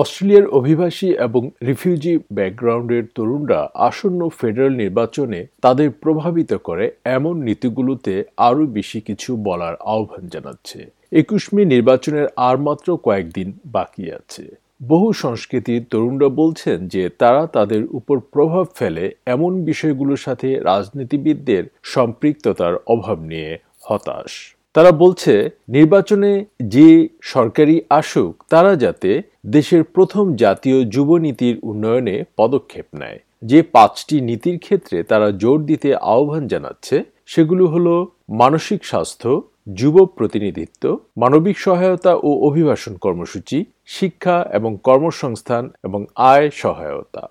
অস্ট্রেলিয়ার অভিবাসী এবং রিফিউজি ব্যাকগ্রাউন্ডের তরুণরা আসন্ন ফেডারেল নির্বাচনে তাদের প্রভাবিত করে এমন নীতিগুলোতে আরও বেশি কিছু বলার আহ্বান জানাচ্ছে। একুশ মে নির্বাচনের আর মাত্র কয়েকদিন বাকি আছে। বহু সংস্কৃতির তরুণরা বলছেন যে তারা তাদের উপর প্রভাব ফেলে এমন বিষয়গুলোর সাথে রাজনীতিবিদদের সম্পৃক্ততার অভাব নিয়ে হতাশ। তারা বলছে, নির্বাচনে যে সরকারি আসুক, তারা যাতে দেশের প্রথম জাতীয় যুব নীতির উন্নয়নে পদক্ষেপ নেয়। যে পাঁচটি নীতির ক্ষেত্রে তারা জোর দিতে আহ্বান জানাচ্ছে, সেগুলো হলো মানসিক স্বাস্থ্য, যুব প্রতিনিধিত্ব, মানবিক সহায়তা ও অভিবাসন কর্মসূচি, শিক্ষা এবং কর্মসংস্থান এবং আয় সহায়তা।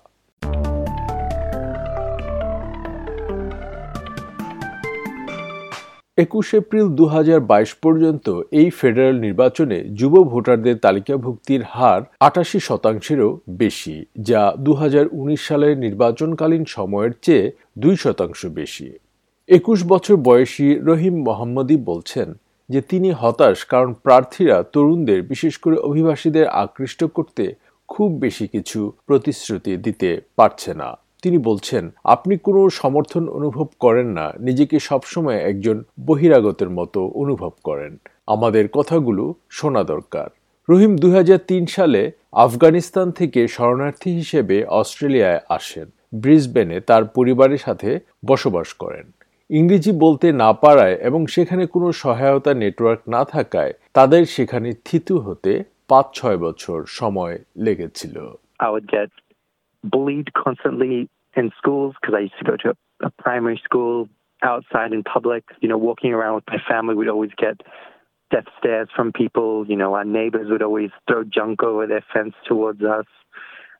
একুশ এপ্রিল দু হাজার বাইশ পর্যন্ত এই ফেডারেল নির্বাচনে যুব ভোটারদের তালিকাভুক্তির হার আটাশি শতাংশেরও বেশি, যা দু হাজার উনিশ সালের নির্বাচনকালীন সময়ের চেয়ে দুই শতাংশ বেশি। একুশ বছর বয়সী রহিম মোহাম্মদী বলছেন যে তিনি হতাশ কারণ প্রার্থীরা তরুণদের, বিশেষ করে অভিবাসীদের আকৃষ্ট করতে খুব বেশি কিছু প্রতিশ্রুতি দিতে পারছে না। তিনি বলছেন, আপনি কোনো সমর্থন অনুভব করেন না, নিজেকে সবসময় একজন বহিরাগতের মতো অনুভব করেন। আমাদের কথাগুলো শোনা দরকার। রহিম দু হাজার তিন সালে আফগানিস্তান থেকে শরণার্থী হিসেবে অস্ট্রেলিয়ায় আসেন। ব্রিসবেনে তার পরিবারের সাথে বসবাস করেন। ইংরেজি বলতে না পারায় এবং সেখানে কোনো সহায়তা নেটওয়ার্ক না থাকায় তাদের সেখানে থিতু হতে পাঁচ ছয় বছর সময় লেগেছিল। Bullied constantly in schools because I used to go to a, a primary school outside in public. You know, walking around with my family, we'd always get death stares from people. You know, our neighbors would always throw junk over their fence towards us.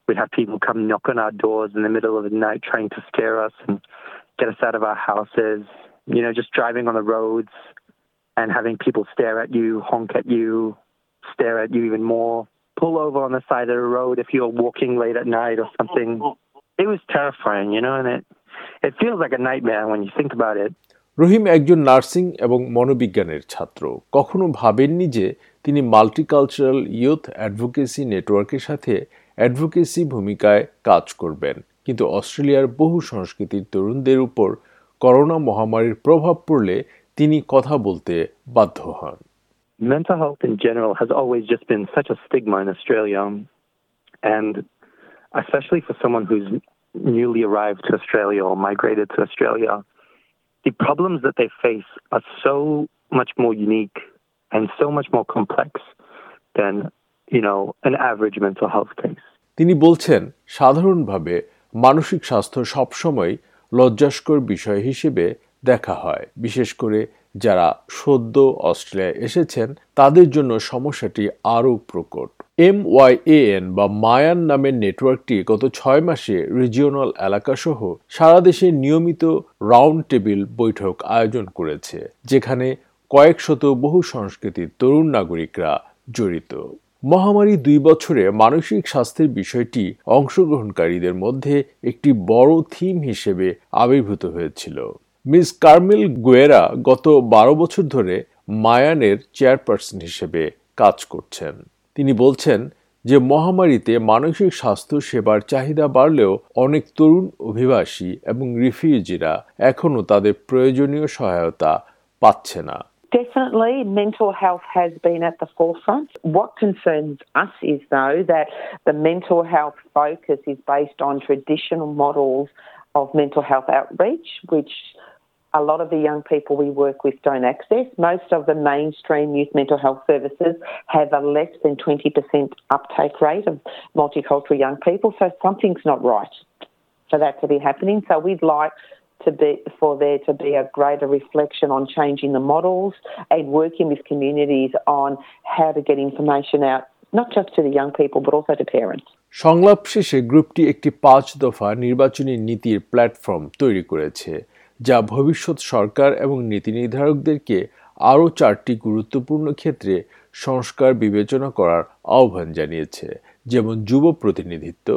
We'd have people come knock on our doors in the middle of the night trying to scare us and get us out of our houses. You know, just driving on the roads and having people stare at you, honk at you, stare at you even more. Pull over on the side of the road if you're walking late at night or something. It was terrifying, you know, and it it feels like a nightmare when you think about it. রহিম একজন nursing এবং মনোবিজ্ঞানের ছাত্র কখনো ভাবেননি যে তিনি multicultural youth advocacy নেটওয়ার্কের সাথে advocacy ভূমিকায় কাজ করবেন কিন্তু অস্ট্রেলিয়ার বহু সংস্কৃতির তরুণদের উপর করোনা মহামারীর প্রভাব পড়লে তিনি কথা বলতে বাধ্য হন mental health in general has always just been such a stigma in Australia. And especially for someone who's newly arrived to Australia or migrated to Australia, the problems that they face are so much more unique and so much more complex than, you know, an average mental health case. তিনি বলছেন সাধারণভাবে মানসিক স্বাস্থ্য সবসময় লজ্জাস্কর বিষয় হিসেবে দেখা হয় বিশেষ করে যারা সদ্য অস্ট্রেলিয়ায় এসেছেন, তাদের জন্য সমস্যাটি আরও প্রকট। এম এন বা মায়ান নামের নেটওয়ার্কটি গত ছয় মাসে রিজিওনাল এলাকাসহ সারা দেশে নিয়মিত রাউন্ড টেবিল বৈঠক আয়োজন করেছে, যেখানে কয়েক শত বহু সংস্কৃতির তরুণ নাগরিকরা জড়িত। মহামারী দুই বছরে মানসিক স্বাস্থ্যের বিষয়টি অংশগ্রহণকারীদের মধ্যে একটি বড় থিম হিসেবে আবির্ভূত হয়েছিল। মিস কার্মেল গুয়েরা গত বারো বছর ধরে মায়ানের চেয়ারপারসন হিসেবে কাজ করছেন তিনি বলছেন যে মহামারীতে মানসিক স্বাস্থ্য সেবার চাহিদা বাড়লেও অনেক তরুণ অভিবাসী এবং রিফিউজিরা এখনও তাদের প্রয়োজনীয় সহায়তা পাচ্ছে না Definitely, mental health has been at the forefront. What concerns us is, though, that the mental health focus is based on traditional models of mental health outreach, which a lot of the young people we work with don't access. Most of the mainstream youth mental health services have a less than 20% uptake rate of multicultural young people, so something's not right for that to be happening. So we'd like to be for there to be a greater reflection on changing the models and working with communities on how to get information out not just to the young people but also to parents. সংলাপ শেষে গ্রুপটি একটি পাঁচ দফা নির্বাচনী নীতির platform তৈরি করেছে যা ভবিষ্যৎ সরকার এবং নীতি নির্ধারকদেরকে আরও চারটি গুরুত্বপূর্ণ ক্ষেত্রে সংস্কার বিবেচনা করার আহ্বান জানিয়েছে, যেমন যুব প্রতিনিধিত্ব,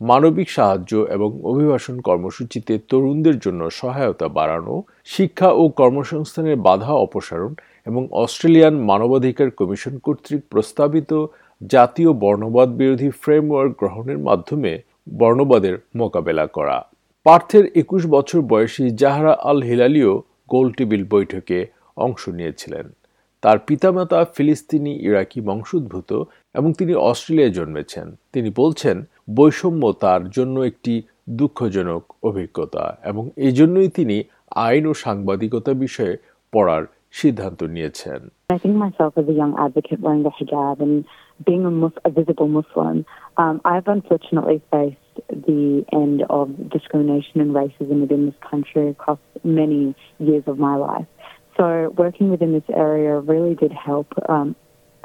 মানবিক সাহায্য এবং অভিবাসন কর্মসূচিতে তরুণদের জন্য সহায়তা বাড়ানো, শিক্ষা ও কর্মসংস্থানের বাধা অপসারণ এবং অস্ট্রেলিয়ান মানবাধিকার কমিশন কর্তৃক প্রস্তাবিত জাতীয় বর্ণবাদ বিরোধী ফ্রেমওয়ার্ক গ্রহণের মাধ্যমে বর্ণবাদের মোকাবেলা করা। পার্থের একুশ বছর বয়সী জাহরা আল হিলালিও গোল টেবিল বৈঠকে অংশ নিয়েছিলেন। তার পিতামাতা ফিলিস্তিনি ইরাকি বংশোদ্ভূত এবং তিনি অস্ট্রেলিয়ায় জন্মেছেন। তিনি বলছেন বৈষম্য তার জন্য একটি দুঃখজনক অভিজ্ঞতা এবং এই জন্যই তিনি আইন ও সাংবাদিকতা বিষয়ে পড়ার সিদ্ধান্ত নিয়েছেন। I think myself as a young advocate wearing the hijab and being a, mus- a visible Muslim, um, I've unfortunately faced the end of discrimination and racism within this country across many years of my life. So working within this area really did help um,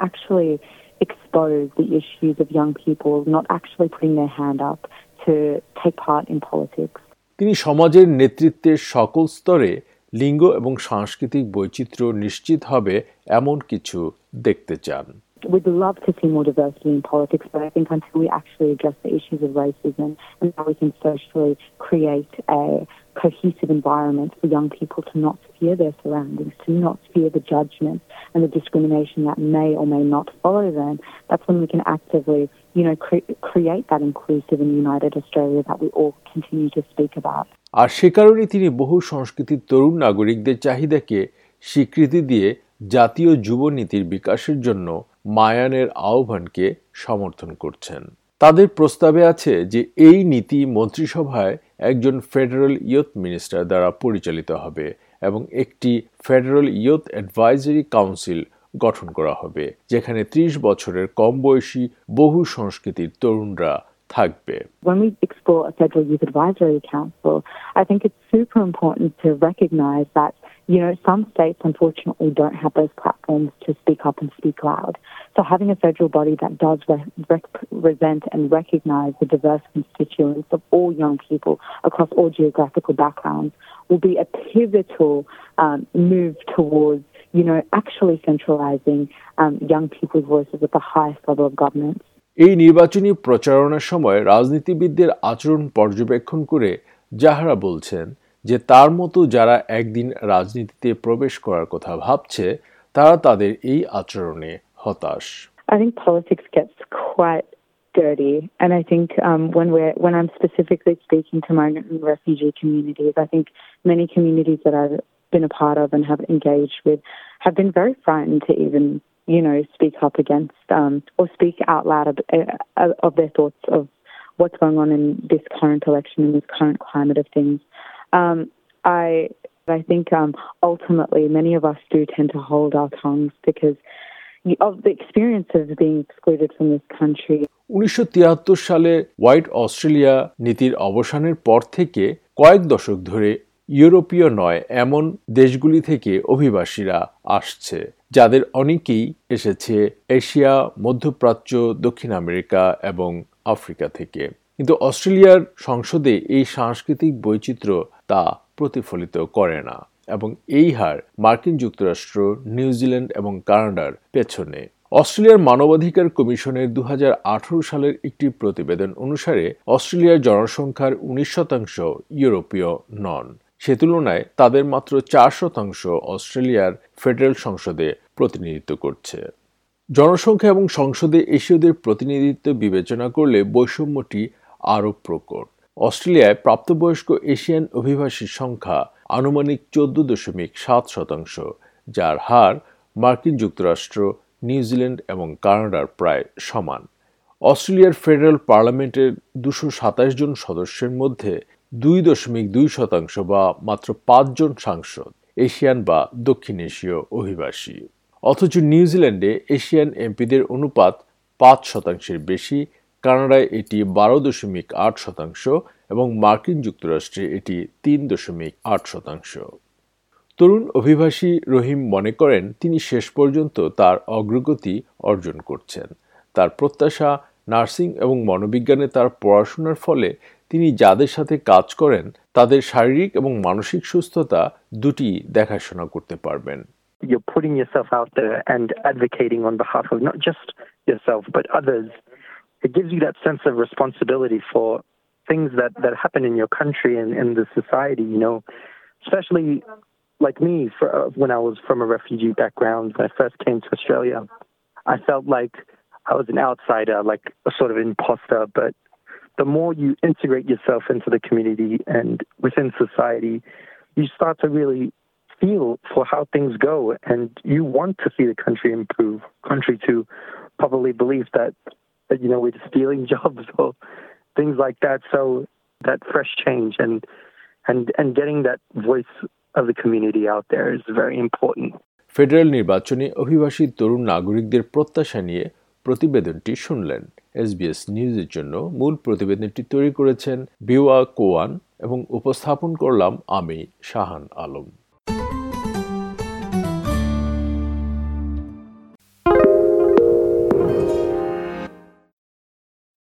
actually expose the issues of young people not actually putting their hand up to take part in politics. তিনি সমাজের নেতৃত্বের সকল স্তরে লিঙ্গ এবং সাংস্কৃতিক বৈচিত্র্য নিশ্চিত হবে এমন কিছু দেখতে চান We'd love to see more diversity in politics, but I think until we actually address the issues of racism and how we can socially create a cohesive environment for young people to not fear their surroundings, to not fear the judgment and the discrimination that may or may not follow them, that's when we can actively, you know, cre- create that inclusive and united Australia that we all continue to speak about. আর সে কারণে তিনি বহু সংস্কৃতির তরুণ নাগরিকদের চাহিদাকে স্বীকৃতি দিয়ে জাতীয় যুব নীতির বিকাশের জন্য মায়ানের আহ্বানকে সমর্থন করছেন। তাদের প্রস্তাবে আছে যে এই নীতি মন্ত্রিসভায় একজন ফেডারেল ইয়ুথ মিনিস্টার দ্বারা পরিচালিত হবে এবং একটি ফেডারেল ইয়ুথ অ্যাডভাইজারি কাউন্সিল গঠন করা হবে যেখানে ত্রিশ বছরের কম বয়সী বহু সংস্কৃতির তরুণরা থাকবে। When we explore a federal youth advisory council, I think it's super important to recognise that you know some states unfortunately don't have those platforms to speak up and speak loud. So having a federal body that does re- represent and recognise the diverse constituents of all young people across all geographical backgrounds will be a pivotal um, move towards you know actually centralising um, young people's voices at the highest level of government. এই নির্বাচনী প্রচারণার সময় রাজনীতিবিদদের আচরণ পর্যবেক্ষণ করে যাহারা বলছেন যে তার মতো যারা একদিন রাজনীতিতে প্রবেশ করার কথা ভাবছে তারা তাদের এই আচরণে হতাশ I think politics gets quite dirty, and I think um, when we're when I'm specifically speaking to migrant and refugee communities, I think many communities that I've been a part of and have engaged with have been very frightened to even you know speak up against um, or speak out loud of, uh, of their thoughts of what's going on in this current election in this current climate of things. Um, I I think um, ultimately many of us do tend to hold our tongues because of the experience of being excluded from this country. উনিশশো তিয়াত্তর সালে white Australia নীতির অবসানের পর থেকে কয়েক দশক ধরে ইউরোপীয় নয় এমন দেশগুলি থেকে অভিবাসীরা আসছে যাদের অনেকেই এসেছে এশিয়া মধ্যপ্রাচ্য দক্ষিণ আমেরিকা এবং আফ্রিকা থেকে কিন্তু অস্ট্রেলিয়ার সংসদে এই সাংস্কৃতিক বৈচিত্র্য তা প্রতিফলিত করে না। এবং এই হার মার্কিন যুক্তরাষ্ট্র নিউজিল্যান্ড এবং কানাডার পেছনে। অস্ট্রেলিয়ার মানবাধিকার কমিশনের দু হাজার আঠারো সালের একটি প্রতিবেদন অনুসারে অস্ট্রেলিয়ার জনসংখ্যার উনিশ শতাংশ ইউরোপীয় নন। সে তুলনায় তাদের মাত্র চার শতাংশ অস্ট্রেলিয়ার ফেডারেল সংসদে প্রতিনিধিত্ব করছে। জনসংখ্যা এবং সংসদে এশীয়দের প্রতিনিধিত্ব বিবেচনা করলে বৈষম্যটি আরও প্রকট। অস্ট্রেলিয়ায় প্রাপ্তবয়স্ক এশিয়ান অভিবাসীর সংখ্যা আনুমানিক চোদ্দ দশমিক সাত শতাংশ, যার হার মার্কিন যুক্তরাষ্ট্র নিউজিল্যান্ড এবং কানাডার প্রায় সমান। অস্ট্রেলিয়ার ফেডারেল পার্লামেন্টের দুশো সাতাশ জন সদস্যের মধ্যে দুই দশমিক দুই শতাংশ বা মাত্র পাঁচজন সাংসদ, এশিয়ান বা দক্ষিণ এশীয় অভিবাসী। অথচ নিউজিল্যান্ডে এশিয়ান এমপিদের অনুপাত পাঁচ শতাংশের বেশি কানাডায় এটি বারো দশমিক আট শতাংশ এবং মার্কিন যুক্তরাষ্ট্রে এটি তিন দশমিক আট শতাংশ। তরুণ অভিবাসী রহিম মনে করেন তিনি শেষ পর্যন্ত তার অগ্রগতি অর্জন করছেন। তার প্রত্যাশা, নার্সিং এবং মনোবিজ্ঞানে তার পড়াশোনার ফলে তিনি যাদের সাথে কাজ করেন, তাদের শারীরিক এবং মানসিক সুস্থতা দুটি দেখাশোনা করতে পারবেন। You're putting yourself out there and advocating on behalf of not just yourself, but others. It gives you that sense of responsibility for things that, that happen in your country and in the society, you know, especially like me, for, uh, when I was from a refugee background, when I first came to Australia, I felt like I was an outsider, like a sort of imposter. But the more you integrate yourself into the community and within society, you start to really feel for how things go, and you want to see the country improve. Country to probably believe that, that you know we're stealing jobs or things like that. So that fresh change and and and getting that voice of the community out there is very important. Federal নির্বাচনে অভিবাসী তরুণ নাগরিকদের প্রত্যাশা নিয়ে প্রতিবেদনটি শুনলেন SBS নিউজের জন্য মূল প্রতিবেদনটি তৈরি করেছেন বিওয়া কোয়ান এবং উপস্থাপন করলাম আমি শাহান আলম